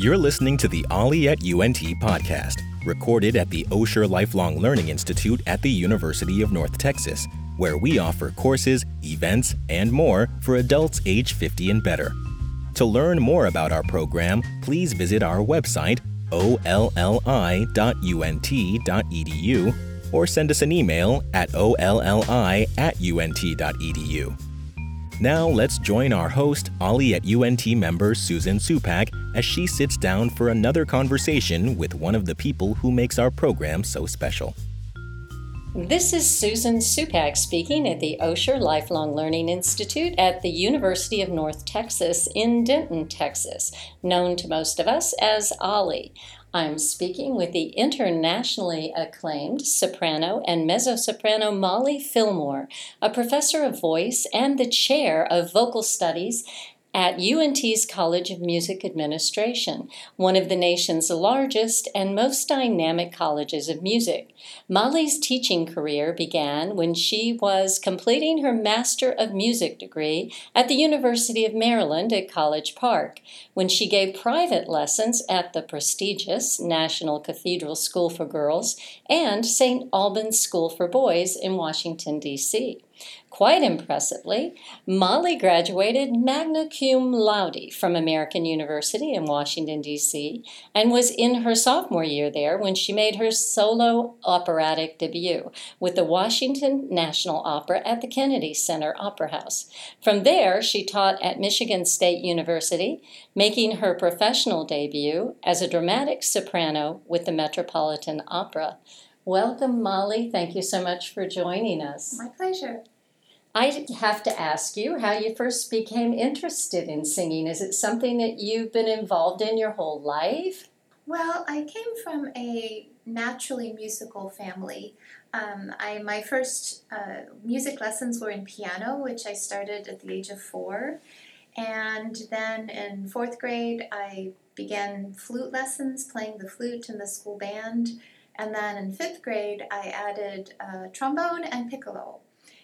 You're listening to the OLLI at UNT podcast, recorded at the Osher Lifelong Learning Institute at the University of North Texas, where we offer courses, events, and more for adults age 50 and better. To learn more about our program, please visit our website, olli.unt.edu, or send us an email at olli at unt.edu. Now let's join our host, OLLI at UNT member Susan Supak, as she sits down for another conversation with one of the people who makes our program so special. This is Susan Supak speaking at the Osher Lifelong Learning Institute at the University of North Texas in Denton, Texas, known to most of us as OLLI. I'm speaking with the internationally acclaimed soprano and mezzo soprano Molly Fillmore, a professor of voice and the chair of vocal studies at UNT's College of Music Administration, one of the nation's largest and most dynamic colleges of music. Molly's teaching career began when she was completing her Master of Music degree at the University of Maryland at College Park, when she gave private lessons at the prestigious National Cathedral School for Girls and St. Albans School for Boys in Washington, D.C. Quite impressively, Molly graduated magna cum laude from American University in Washington, D.C., and was in her sophomore year there when she made her solo operatic debut with the Washington National Opera at the Kennedy Center Opera House. From there, she taught at Michigan State University, making her professional debut as a dramatic soprano with the Metropolitan Opera. Welcome, Molly. Thank you so much for joining us. My pleasure. I have to ask you how you first became interested in singing. Is it something that you've been involved in your whole life? Well, I came from a naturally musical family. Um, I my first uh, music lessons were in piano, which I started at the age of four, and then in fourth grade I began flute lessons, playing the flute in the school band, and then in fifth grade I added uh, trombone and piccolo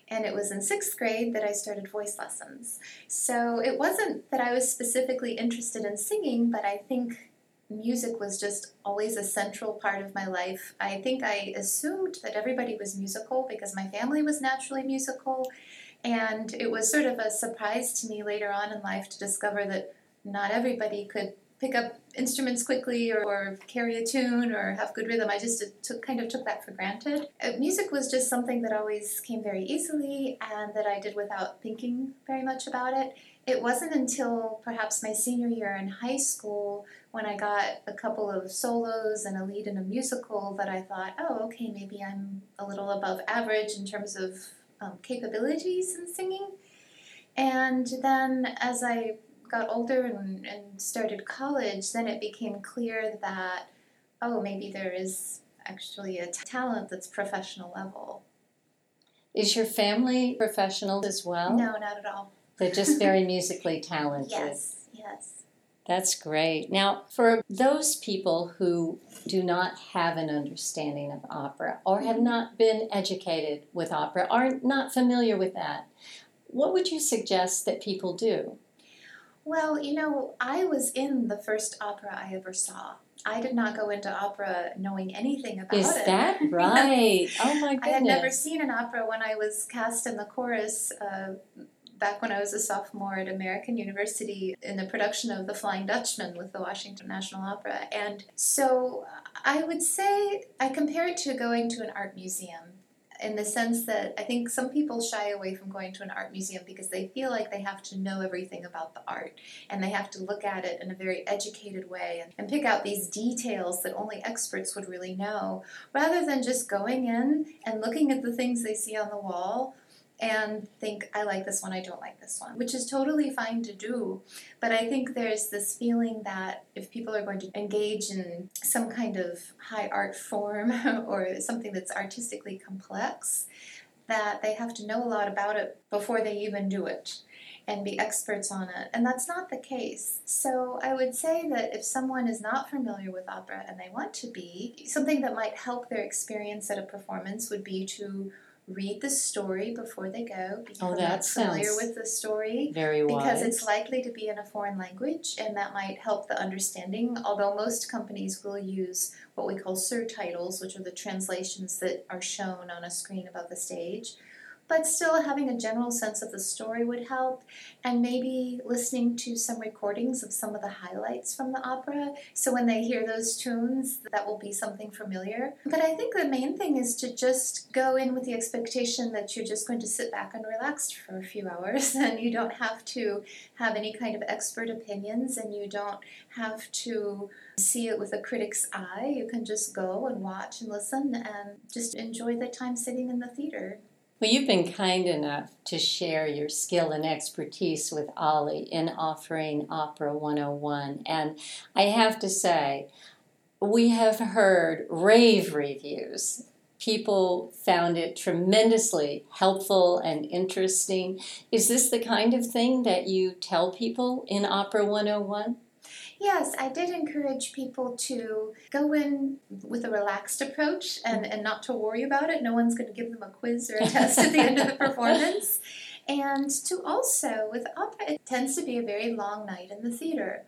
and it was in sixth grade that I started voice lessons. So it wasn't that I was specifically interested in singing, but I think music was just always a central part of my life. I think I assumed that everybody was musical because my family was naturally musical, and it was sort of a surprise to me later on in life to discover that not everybody could pick up instruments quickly or, or, carry a tune or have good rhythm. I just took kind of took that for granted. Uh, music was just something that always came very easily and that I did without thinking very much about it. It wasn't until perhaps my senior year in high school when I got a couple of solos and a lead in a musical that I thought, oh, okay, maybe I'm a little above average in terms of um, capabilities in singing. And then as I got older and, and started college, then it became clear that, oh, maybe there is actually a talent that's professional level. Is your family professional as well? No, not at all. They're just very musically talented. Yes, yes. That's great. Now, for those people who do not have an understanding of opera or have mm-hmm. not been educated with opera, are not familiar with that, what would you suggest that people do? Well, you know, I was in the first opera I ever saw. I did not go into opera knowing anything about Is it. Is that right? oh my goodness. I had never seen an opera when I was cast in the chorus uh, back when I was a sophomore at American University in the production of The Flying Dutchman with the Washington National Opera. And so I would say I compare it to going to an art museum in the sense that I think some people shy away from going to an art museum because they feel like they have to know everything about the art and they have to look at it in a very educated way and, and pick out these details that only experts would really know, rather than just going in and looking at the things they see on the wall and think, I like this one, I don't like this one, which is totally fine to do. But I think there's this feeling that if people are going to engage in some kind of high art form or something that's artistically complex, that they have to know a lot about it before they even do it and be experts on it. And that's not the case. So I would say that if someone is not familiar with opera and they want to be, something that might help their experience at a performance would be to read the story before they go, oh, become Oh, that familiar sounds with the story. Very wise. Because it's likely to be in a foreign language, and that might help the understanding. Although most companies will use what we call surtitles, which are the translations that are shown on a screen above the stage. But still, having a general sense of the story would help, and maybe listening to some recordings of some of the highlights from the opera. So when they hear those tunes, that will be something familiar. But I think the main thing is to just go in with the expectation that you're just going to sit back and relax for a few hours, and you don't have to have any kind of expert opinions, and you don't have to see it with a critic's eye. You can just go and watch and listen and just enjoy the time sitting in the theater. Well, you've been kind enough to share your skill and expertise with OLLI in offering Opera 101. And I have to say, we have heard rave reviews. People found it tremendously helpful and interesting. Is this the kind of thing that you tell people in Opera 101? Yes, I did encourage people to go in with a relaxed approach and, and not to worry about it. No one's going to give them a quiz or a test at the end of the performance. And to also, with opera, it tends to be a very long night in the theater.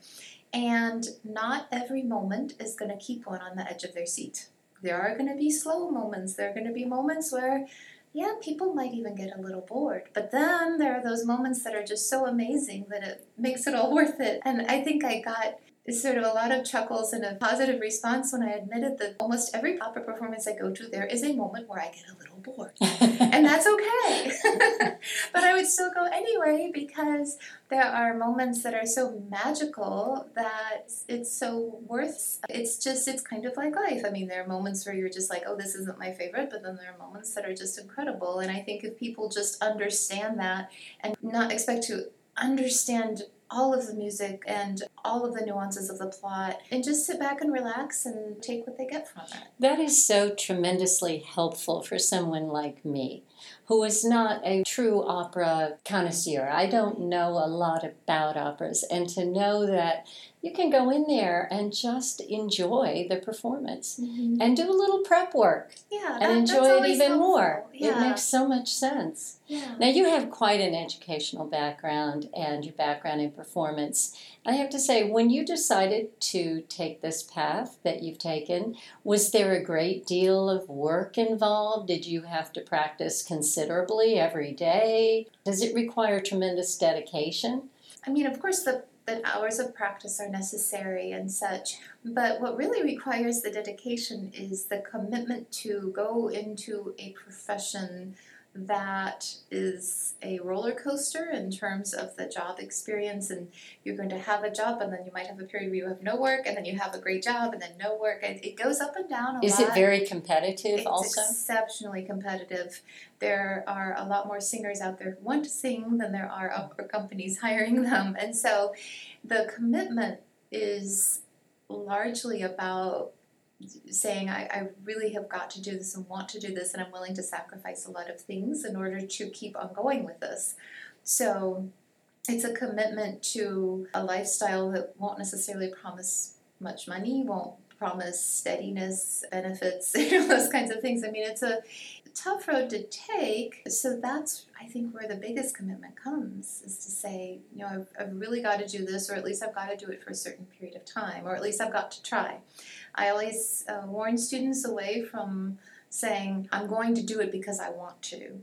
And not every moment is going to keep one on the edge of their seat. There are going to be slow moments. There are going to be moments where, yeah, people might even get a little bored. But then there are those moments that are just so amazing that it makes it all worth it. And I think I got sort of a lot of chuckles and a positive response when I admitted that almost every opera performance I go to, there is a moment where I get a little bored. and that's okay. but I would still go anyway because there are moments that are so magical that it's so worth it's just it's kind of like life. I mean, there are moments where you're just like, "Oh, this isn't my favorite," but then there are moments that are just incredible. And I think if people just understand that and not expect to understand all of the music and all of the nuances of the plot and just sit back and relax and take what they get from it. That is so tremendously helpful for someone like me, who is not a true opera connoisseur. I don't know a lot about operas, and to know that you can go in there and just enjoy the performance Mm-hmm. and do a little prep work Yeah, and that- that's enjoy it even helpful. more. It makes so much sense. yeah. Now, you have quite an educational background and your background in performance. I have to say, when you decided to take this path that you've taken, was there a great deal of work involved? Did you have to practice considerably every day? Does it require tremendous dedication? I mean, of course, the, the hours of practice are necessary and such, but what really requires the dedication is the commitment to go into a profession that is a roller coaster in terms of the job experience and you're going to have a job and then you might have a period where you have no work and then you have a great job and then no work and it goes up and down a Is lot it very competitive it's also? exceptionally competitive. There are a lot more singers out there who want to sing than there are opera companies hiring them. And so the commitment is largely about saying, I, I really have got to do this and want to do this, and I'm willing to sacrifice a lot of things in order to keep on going with this. So it's a commitment to a lifestyle that won't necessarily promise much money, won't promise steadiness, benefits, those kinds of things. I mean, it's a tough road to take. So that's, I think, where the biggest commitment comes is to say, you know, I've, I've really got to do this, or at least I've got to do it for a certain period of time, or at least I've got to try. I always uh, warn students away from saying, I'm going to do it because I want to.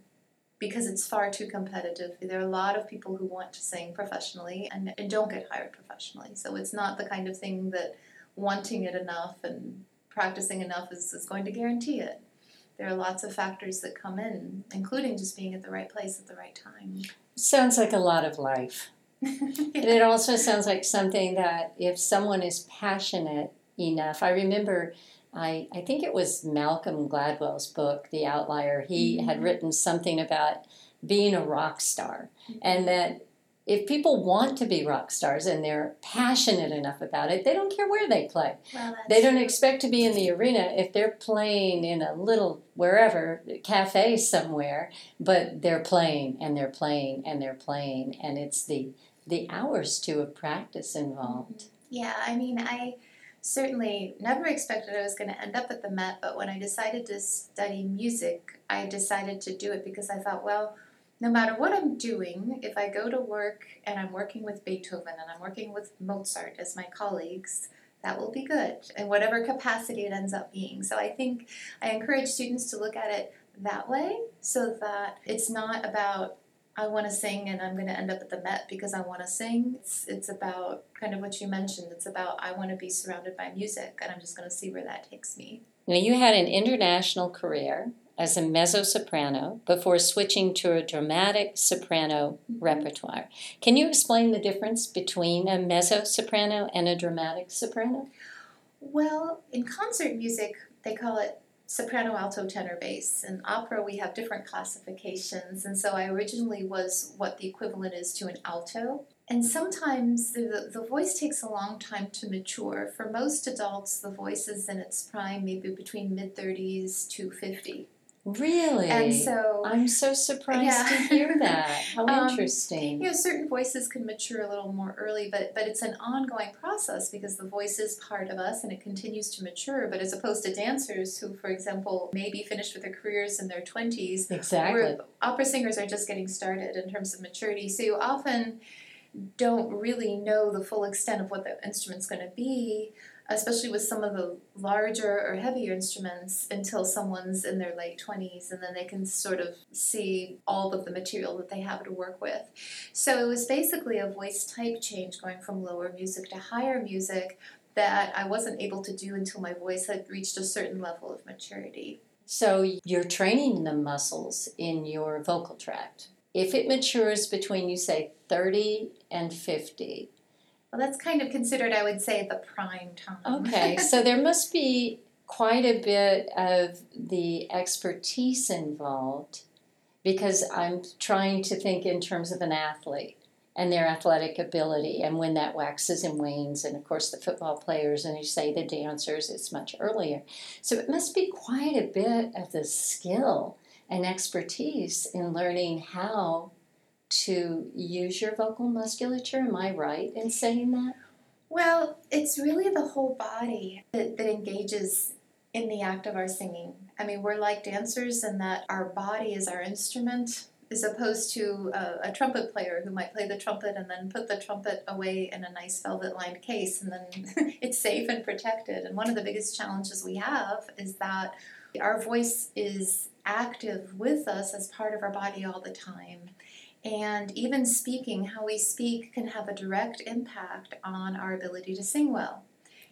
Because it's far too competitive. There are a lot of people who want to sing professionally and, and don't get hired professionally. So it's not the kind of thing that wanting it enough and practicing enough is, is going to guarantee it. There are lots of factors that come in, including just being at the right place at the right time. Sounds like a lot of life. It also sounds like something that if someone is passionate enough, I remember. I, I think it was Malcolm Gladwell's book, The Outlier. He Mhm. had written something about being a rock star, and that if people want to be rock stars and they're passionate enough about it, they don't care where they play. Well, They don't true. expect to be in the arena if they're playing in a little wherever cafe somewhere, but they're playing and they're playing and they're playing, and it's the the hours too of practice involved. Yeah, I mean, I certainly never expected I was going to end up at the Met, but when I decided to study music, I decided to do it because I thought, well, no matter what I'm doing, if I go to work and I'm working with Beethoven and I'm working with Mozart as my colleagues, that will be good in whatever capacity it ends up being. So I think I encourage students to look at it that way so that it's not about I want to sing and I'm going to end up at the Met because I want to sing. It's, it's about kind of what you mentioned. It's about I want to be surrounded by music and I'm just going to see where that takes me. Now, you had an international career as a mezzo soprano before switching to a dramatic soprano mm-hmm. repertoire. Can you explain the difference between a mezzo soprano and a dramatic soprano? Well, in concert music, they call it soprano, alto, tenor, bass. In opera, we have different classifications, and so I originally was what the equivalent is to an alto. And sometimes the, the voice takes a long time to mature. For most adults, the voice is in its prime, maybe between mid 30s to 50. Really? And so I'm so surprised yeah. to hear that. How um, interesting. You know, certain voices can mature a little more early, but but it's an ongoing process because the voice is part of us and it continues to mature. But as opposed to dancers who, for example, maybe finished with their careers in their twenties, exactly. Opera singers are just getting started in terms of maturity. So you often don't really know the full extent of what the instrument's going to be especially with some of the larger or heavier instruments until someone's in their late 20s and then they can sort of see all of the material that they have to work with. So it was basically a voice type change going from lower music to higher music that I wasn't able to do until my voice had reached a certain level of maturity. So you're training the muscles in your vocal tract. If it matures between, you say, 30 and 50, well, that's kind of considered, I would say, the prime time. Okay, so there must be quite a bit of the expertise involved because I'm trying to think in terms of an athlete and their athletic ability and when that waxes and wanes and of course the football players and you say the dancers it's much earlier so it must be quite a bit of the skill and expertise in learning how to use your vocal musculature. Am I right in saying that? Well, it's really the whole body that, that engages in the act of our singing. I mean, we're like dancers in that our body is our instrument, as opposed to a, a, trumpet player who might play the trumpet and then put the trumpet away in a nice velvet lined case and then it's safe and protected. And one of the biggest challenges we have is that our voice is active with us as part of our body all the time. And even speaking, how we speak can have a direct impact on our ability to sing well.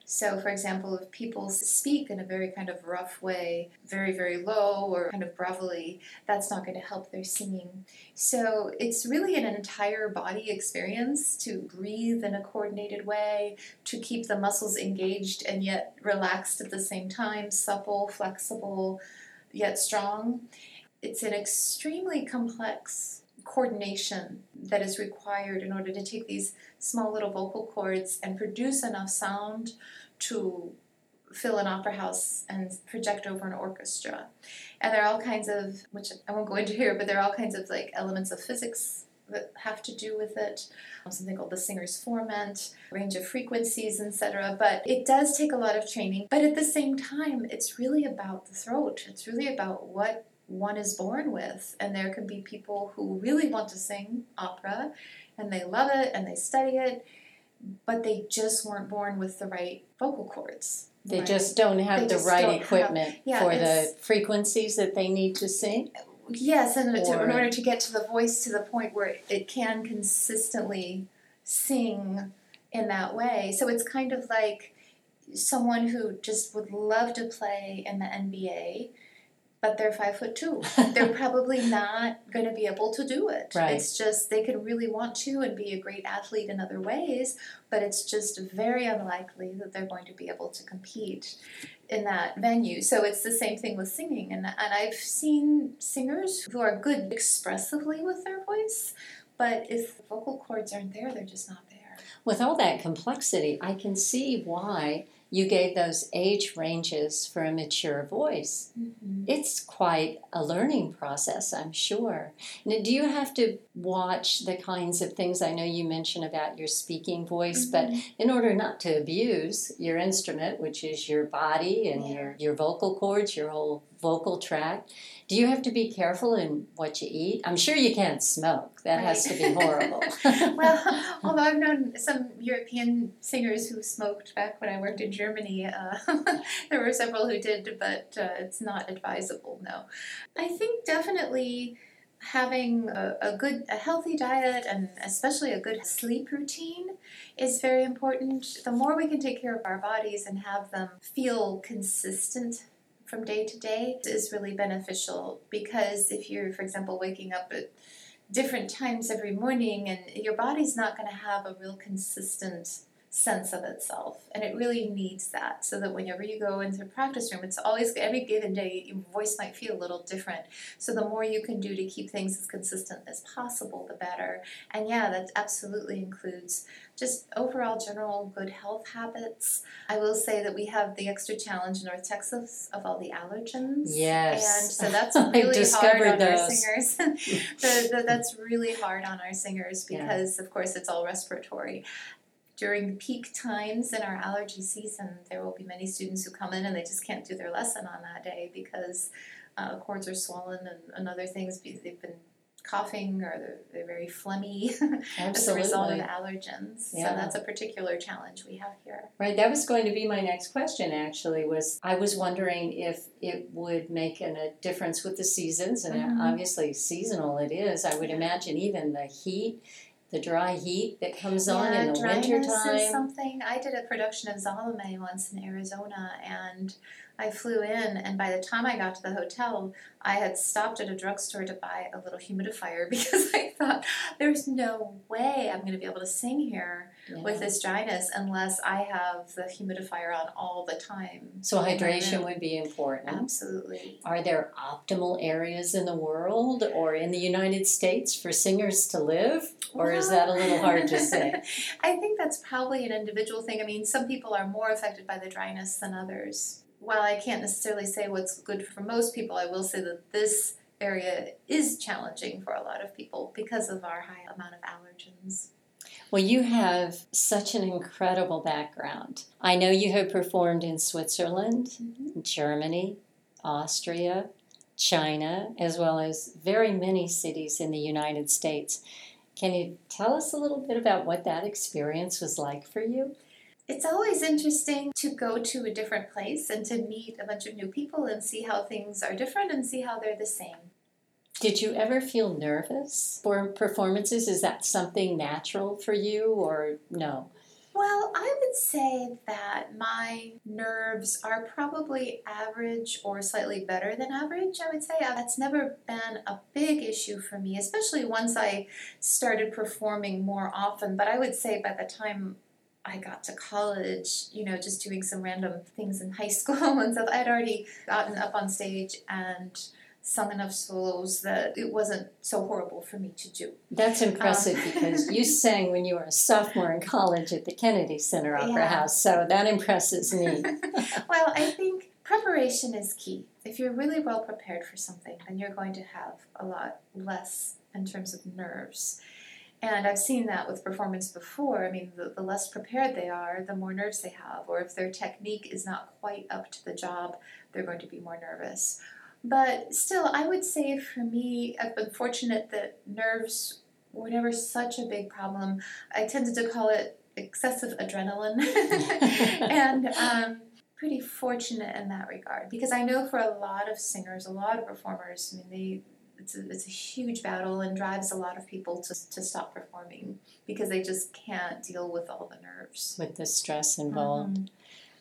So, for example, if people speak in a very kind of rough way, very, very low or kind of gravelly, that's not going to help their singing. So, it's really an entire body experience to breathe in a coordinated way, to keep the muscles engaged and yet relaxed at the same time, supple, flexible, yet strong. It's an extremely complex coordination that is required in order to take these small little vocal cords and produce enough sound to fill an opera house and project over an orchestra. And there are all kinds of, which I won't go into here, but there are all kinds of like elements of physics that have to do with it. Something called the singer's formant, range of frequencies, etc. But it does take a lot of training. But at the same time, it's really about the throat. It's really about what one is born with. And there can be people who really want to sing opera and they love it and they study it, but they just weren't born with the right vocal cords. They right? just don't have they the right equipment have, yeah, for the frequencies that they need to sing. Yes, and in order to get to the voice to the point where it can consistently sing in that way. So it's kind of like someone who just would love to play in the NBA but they're five foot two. they're probably not going to be able to do it. Right. It's just they could really want to and be a great athlete in other ways, but it's just very unlikely that they're going to be able to compete in that venue. So it's the same thing with singing. And, and I've seen singers who are good expressively with their voice, but if the vocal cords aren't there, they're just not there. With all that complexity, I can see why you gave those age ranges for a mature voice. Mhm. It's quite a learning process, I'm sure. Now, do you have to watch the kinds of things I know you mentioned about your speaking voice, but Mhm. in order not to abuse your instrument, which is your body and Yeah. your, your vocal cords, your whole vocal tract, do you have to be careful in what you eat? I'm sure you can't smoke. That has to be horrible. well, although I've known some European singers who smoked back when I worked in Germany, uh, there were several who did, but uh, it's not advisable. No, I think definitely having a, a good, a healthy diet, and especially a good sleep routine, is very important. The more we can take care of our bodies and have them feel consistent from day to day is really beneficial because if you're, for example, waking up at different times every morning and your body's not going to have a real consistent sense of itself and it really needs that so that whenever you go into a practice room it's always every given day your voice might feel a little different so the more you can do to keep things as consistent as possible the better and yeah that absolutely includes just overall general good health habits i will say that we have the extra challenge in north texas of all the allergens Yes. and so that's really hard on our those. singers the, the, that's really hard on our singers Yeah. because of course it's all respiratory during peak times in our allergy season there will be many students who come in and they just can't do their lesson on that day because uh, cords are swollen and, and other things because they've been coughing or they're, they're very phlegmy as a result of allergens Yeah. so that's a particular challenge we have here Right, that was going to be my next question actually was I was wondering if it would make an, a difference with the seasons and Mhm. obviously seasonal it is. I would imagine even the heat, the dry heat that comes on in the winter is time. something. I did a production of Salome once in Arizona, and I flew in, and by the time I got to the hotel, I had stopped at a drugstore to buy a little humidifier because I thought there's no way I'm going to be able to sing here with this dryness unless I have the humidifier on all the time. So hydration would be important. absolutely. Are there optimal areas in the world or in the United States for singers to live? Or is that a little hard to say? I think that's probably an individual thing. I mean, some people are more affected by the dryness than others. While I can't necessarily say what's good for most people, I will say that this area is challenging for a lot of people because of our high amount of allergens. Well, you have such an incredible background. I know you have performed in Switzerland, mm-hmm. Germany, Austria, China, as well as very many cities in the United States. Can you tell us a little bit about what that experience was like for you? It's always interesting to go to a different place and to meet a bunch of new people and see how things are different and see how they're the same. Did you ever feel nervous for performances? Is that something natural for you or no? Well, I would say that my nerves are probably average or slightly better than average. I would say Uh, that's never been a big issue for me, especially once I started performing more often. But I would say by the time I got to college, you know, just doing some random things in high school and stuff, I'd already gotten up on stage and sung enough solos that it wasn't so horrible for me to do. That's impressive Um, because you sang when you were a sophomore in college at the Kennedy Center Opera Yeah. House, so that impresses me. well, I think preparation is key. If you're really well prepared for something, then you're going to have a lot less in terms of nerves. And I've seen that with performance before. I mean, the, the less prepared they are, the more nerves they have. Or if their technique is not quite up to the job, they're going to be more nervous. But still, I would say for me, I've been fortunate that nerves were never such a big problem. I tended to call it excessive adrenaline. and um, pretty fortunate in that regard because I know for a lot of singers, a lot of performers, I mean, they it's a, it's a huge battle and drives a lot of people to, to stop performing because they just can't deal with all the nerves. with the stress involved. Mhm.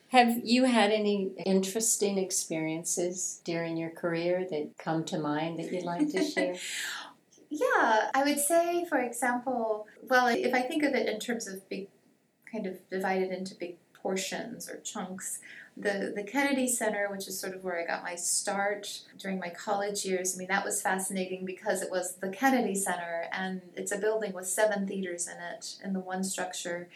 Have you had any interesting experiences during your career that come to mind that you'd like to share? Yeah, I would say, for example, well, if I think of it in terms of big, kind of divided into big portions or chunks, the, the Kennedy Center, which is sort of where I got my start during my college years, I mean, that was fascinating because it was the Kennedy Center and it's a building with seven theaters in it in the one structure.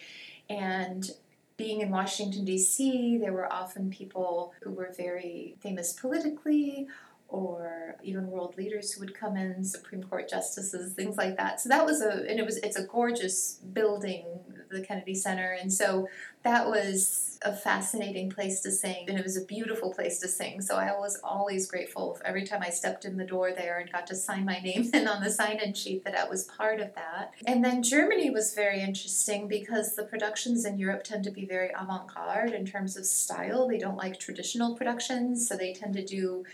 And being in Washington, D.C., there were often people who were very famous politically or even world leaders who would come in, Supreme Court justices, things like that. So that was a, and it was, it's a gorgeous building, the Kennedy Center. And so that was a fascinating place to sing, and it was a beautiful place to sing. So I was always grateful every time I stepped in the door there and got to sign my name in on the sign in sheet that I was part of that. And then Germany was very interesting because the productions in Europe tend to be very avant garde in terms of style. They don't like traditional productions, so they tend to do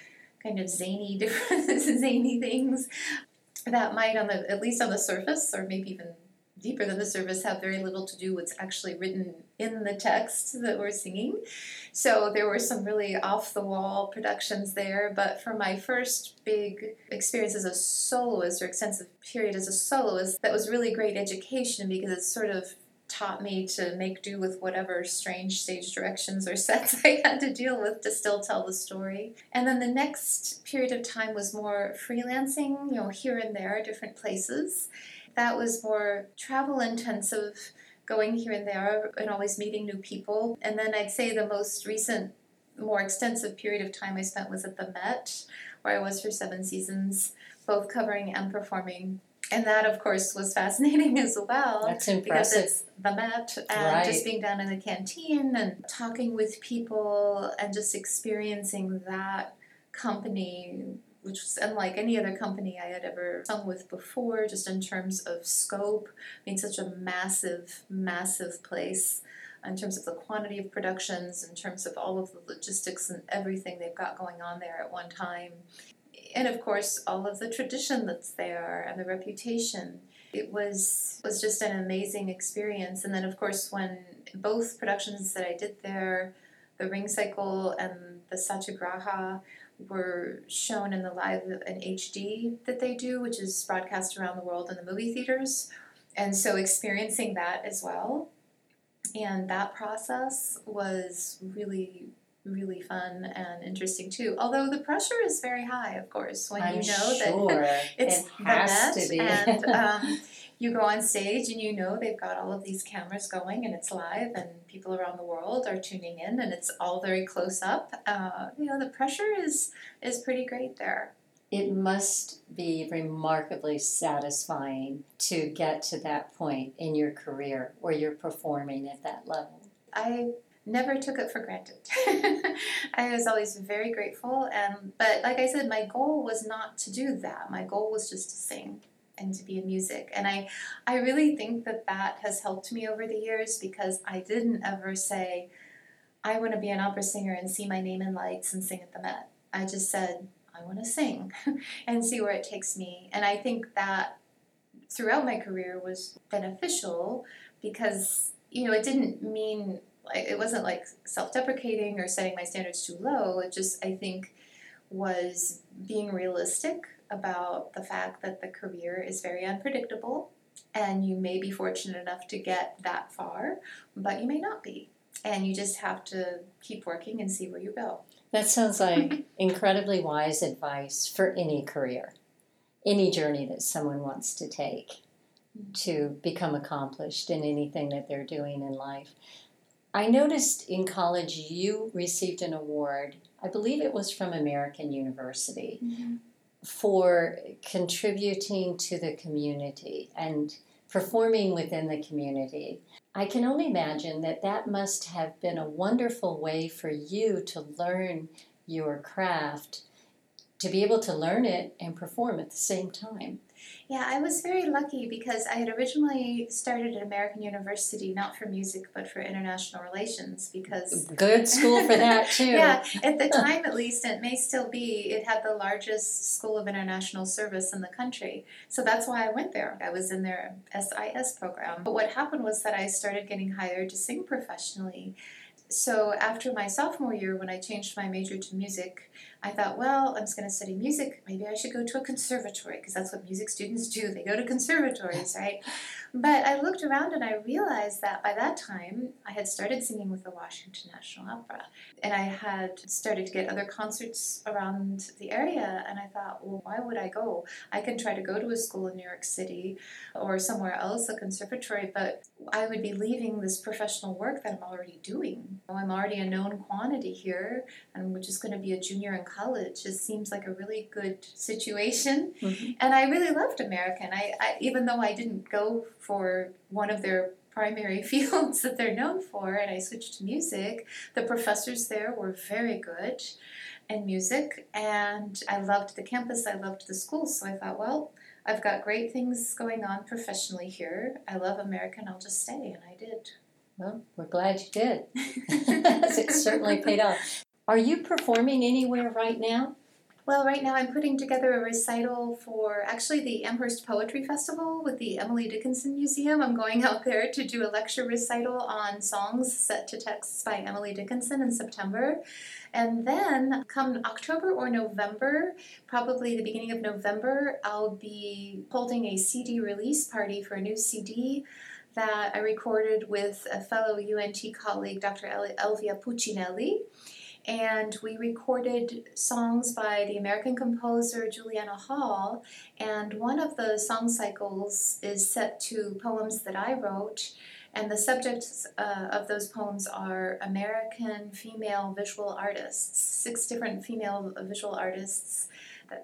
kind of zany different zany things that might on the at least on the surface or maybe even deeper than the surface have very little to do with what's actually written in the text that we're singing. So there were some really off the wall productions there, but for my first big experience as a soloist or extensive period as a soloist, that was really great education because it sort of taught me to make do with whatever strange stage directions or sets I had to deal with to still tell the story. And then the next period of time was more freelancing, you know, here and there, different places. That was more travel intensive, going here and there and always meeting new people. And then I'd say the most recent, more extensive period of time I spent was at the Met, where I was for seven seasons, both covering and performing and that of course was fascinating as well That's impressive. because it's the Met and Right. just being down in the canteen and talking with people and just experiencing that company which was unlike any other company I had ever sung with before just in terms of scope I mean such a massive massive place in terms of the quantity of productions in terms of all of the logistics and everything they've got going on there at one time and of course all of the tradition that's there and the reputation. It was was just an amazing experience. And then of course when both productions that i did there the ring cycle and the satyagraha were shown in the live and hd that they do which is broadcast around the world in the movie theaters. And so experiencing that as well. And that process was really really fun and interesting too although the pressure is very high of course when I'm you know that it's it the has Met to be. and um, you go on stage and you know they've got all of these cameras going and it's live and people around the world are tuning in and it's all very close up uh, you know the pressure is is pretty great there it must be remarkably satisfying to get to that point in your career where you're performing at that level. I never took it for granted. I was always very grateful and but like I said my goal was not to do that. My goal was just to sing and to be in music. And I I really think that that has helped me over the years because I didn't ever say I want to be an opera singer and see my name in lights and sing at the Met. I just said I want to sing and see where it takes me. And I think that throughout my career was beneficial because you know it didn't mean like it wasn't like self-deprecating or setting my standards too low. It just i think was being realistic about the fact that the career is very unpredictable and you may be fortunate enough to get that far but you may not be. And you just have to keep working and see where you go. That sounds like incredibly wise advice for any career, any journey that someone wants to take mm-hmm. to become accomplished in anything that they're doing in life. I noticed in college you received an award, I believe it was from American University, mm-hmm. for contributing to the community and performing within the community. I can only imagine that that must have been a wonderful way for you to learn your craft, to be able to learn it and perform at the same time. Yeah, I was very lucky because I had originally started at American University not for music but for international relations because Good school for that, too. yeah, at the time at least, and it may still be, it had the largest school of international service in the country. So that's why I went there. I was in their SIS program. But what happened was that I started getting hired to sing professionally. So after my sophomore year, when I changed my major to music, I thought, well, I'm just going to study music. Maybe I should go to a conservatory because that's what music students do. They go to conservatories, right? But I looked around and I realized that by that time I had started singing with the Washington National Opera and I had started to get other concerts around the area. And I thought, well, why would I go? I can try to go to a school in New York City or somewhere else, a conservatory, but I would be leaving this professional work that I'm already doing. Oh, I'm already a known quantity here and I'm just going to be a junior in college. just seems like a really good situation. Mm-hmm. And I really loved American. I, I even though I didn't go for one of their primary fields that they're known for, and I switched to music. The professors there were very good in music, and I loved the campus, I loved the school, so I thought, well, I've got great things going on professionally here. I love American, I'll just stay, and I did. Well, we're glad you did. it certainly paid off. Are you performing anywhere right now? Well, right now I'm putting together a recital for actually the Amherst Poetry Festival with the Emily Dickinson Museum. I'm going out there to do a lecture recital on songs set to texts by Emily Dickinson in September. And then come October or November, probably the beginning of November, I'll be holding a CD release party for a new CD that I recorded with a fellow UNT colleague, Dr. Elvia Puccinelli and we recorded songs by the American composer Juliana Hall. And one of the song cycles is set to poems that I wrote. And the subjects uh, of those poems are American female visual artists, six different female visual artists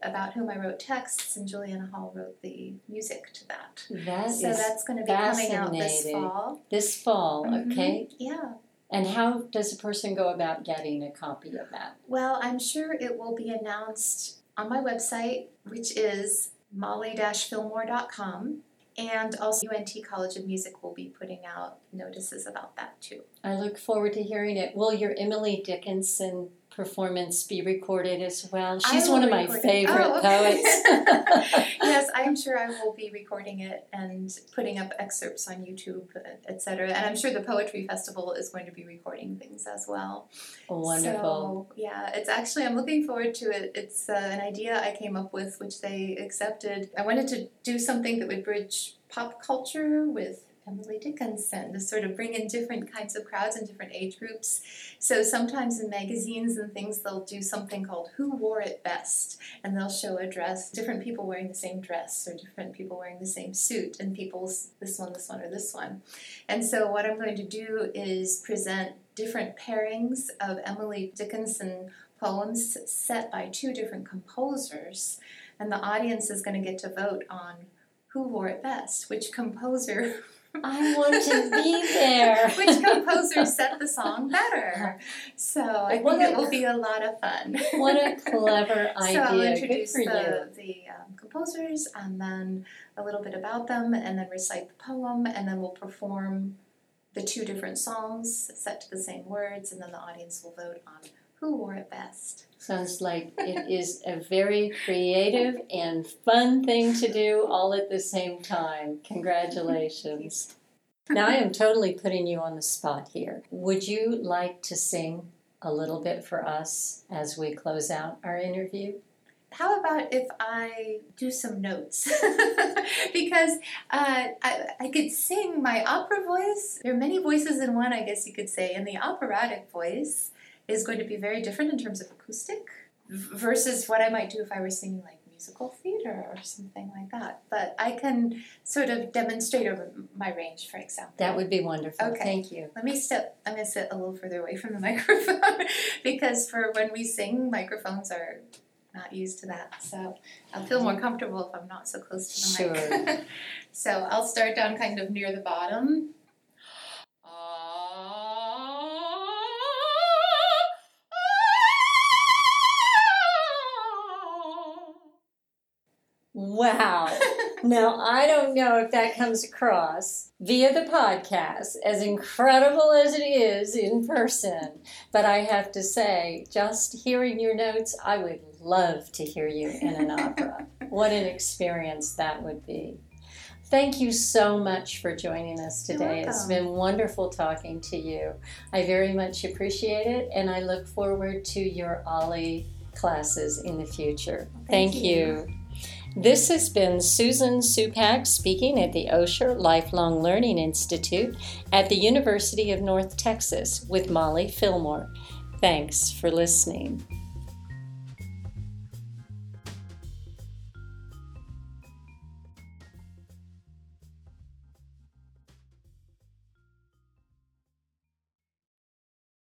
about whom I wrote texts, and Juliana Hall wrote the music to that. That so that's going to be coming out this fall. This fall, mm-hmm. okay. Yeah. And how does a person go about getting a copy of that? Well, I'm sure it will be announced on my website, which is molly-fillmore.com. And also, UNT College of Music will be putting out notices about that too. I look forward to hearing it. Will your Emily Dickinson performance be recorded as well? She's one of my favorite oh, okay. poets. yes, I'm sure I will be recording it and putting up excerpts on YouTube, etc. And I'm sure the Poetry Festival is going to be recording things as well. Wonderful. So, yeah, it's actually, I'm looking forward to it. It's uh, an idea I came up with, which they accepted. I wanted to do something that would bridge pop culture with Emily Dickinson to sort of bring in different kinds of crowds and different age groups. So sometimes in magazines and things, they'll do something called Who Wore It Best, and they'll show a dress, different people wearing the same dress, or different people wearing the same suit, and people's this one, this one, or this one. And so what I'm going to do is present different pairings of Emily Dickinson poems set by two different composers, and the audience is going to get to vote on who wore it best, which composer I want to be there. Which composer set the song better? So I what think a, it will be a lot of fun. What a clever idea! So I'll introduce the, the um, composers and then a little bit about them, and then recite the poem, and then we'll perform the two different songs set to the same words, and then the audience will vote on who wore it best. Sounds like it is a very creative and fun thing to do all at the same time. Congratulations. now, I am totally putting you on the spot here. Would you like to sing a little bit for us as we close out our interview? How about if I do some notes? because uh, I, I could sing my opera voice. There are many voices in one, I guess you could say. And the operatic voice is going to be very different in terms of acoustic versus what I might do if I were singing like musical theater or something like that. But I can sort of demonstrate over my range, for example. That would be wonderful. Okay. Thank you. Let me step. I'm going to sit a little further away from the microphone because for when we sing, microphones are not used to that. So I'll feel more comfortable if I'm not so close to the sure. mic. so I'll start down kind of near the bottom Wow. now, I don't know if that comes across via the podcast as incredible as it is in person, but I have to say, just hearing your notes, I would love to hear you in an opera. What an experience that would be. Thank you so much for joining us today. It's been wonderful talking to you. I very much appreciate it, and I look forward to your OLLI classes in the future. Thank Thank, you. you. This has been Susan Supak speaking at the Osher Lifelong Learning Institute at the University of North Texas with Molly Fillmore. Thanks for listening.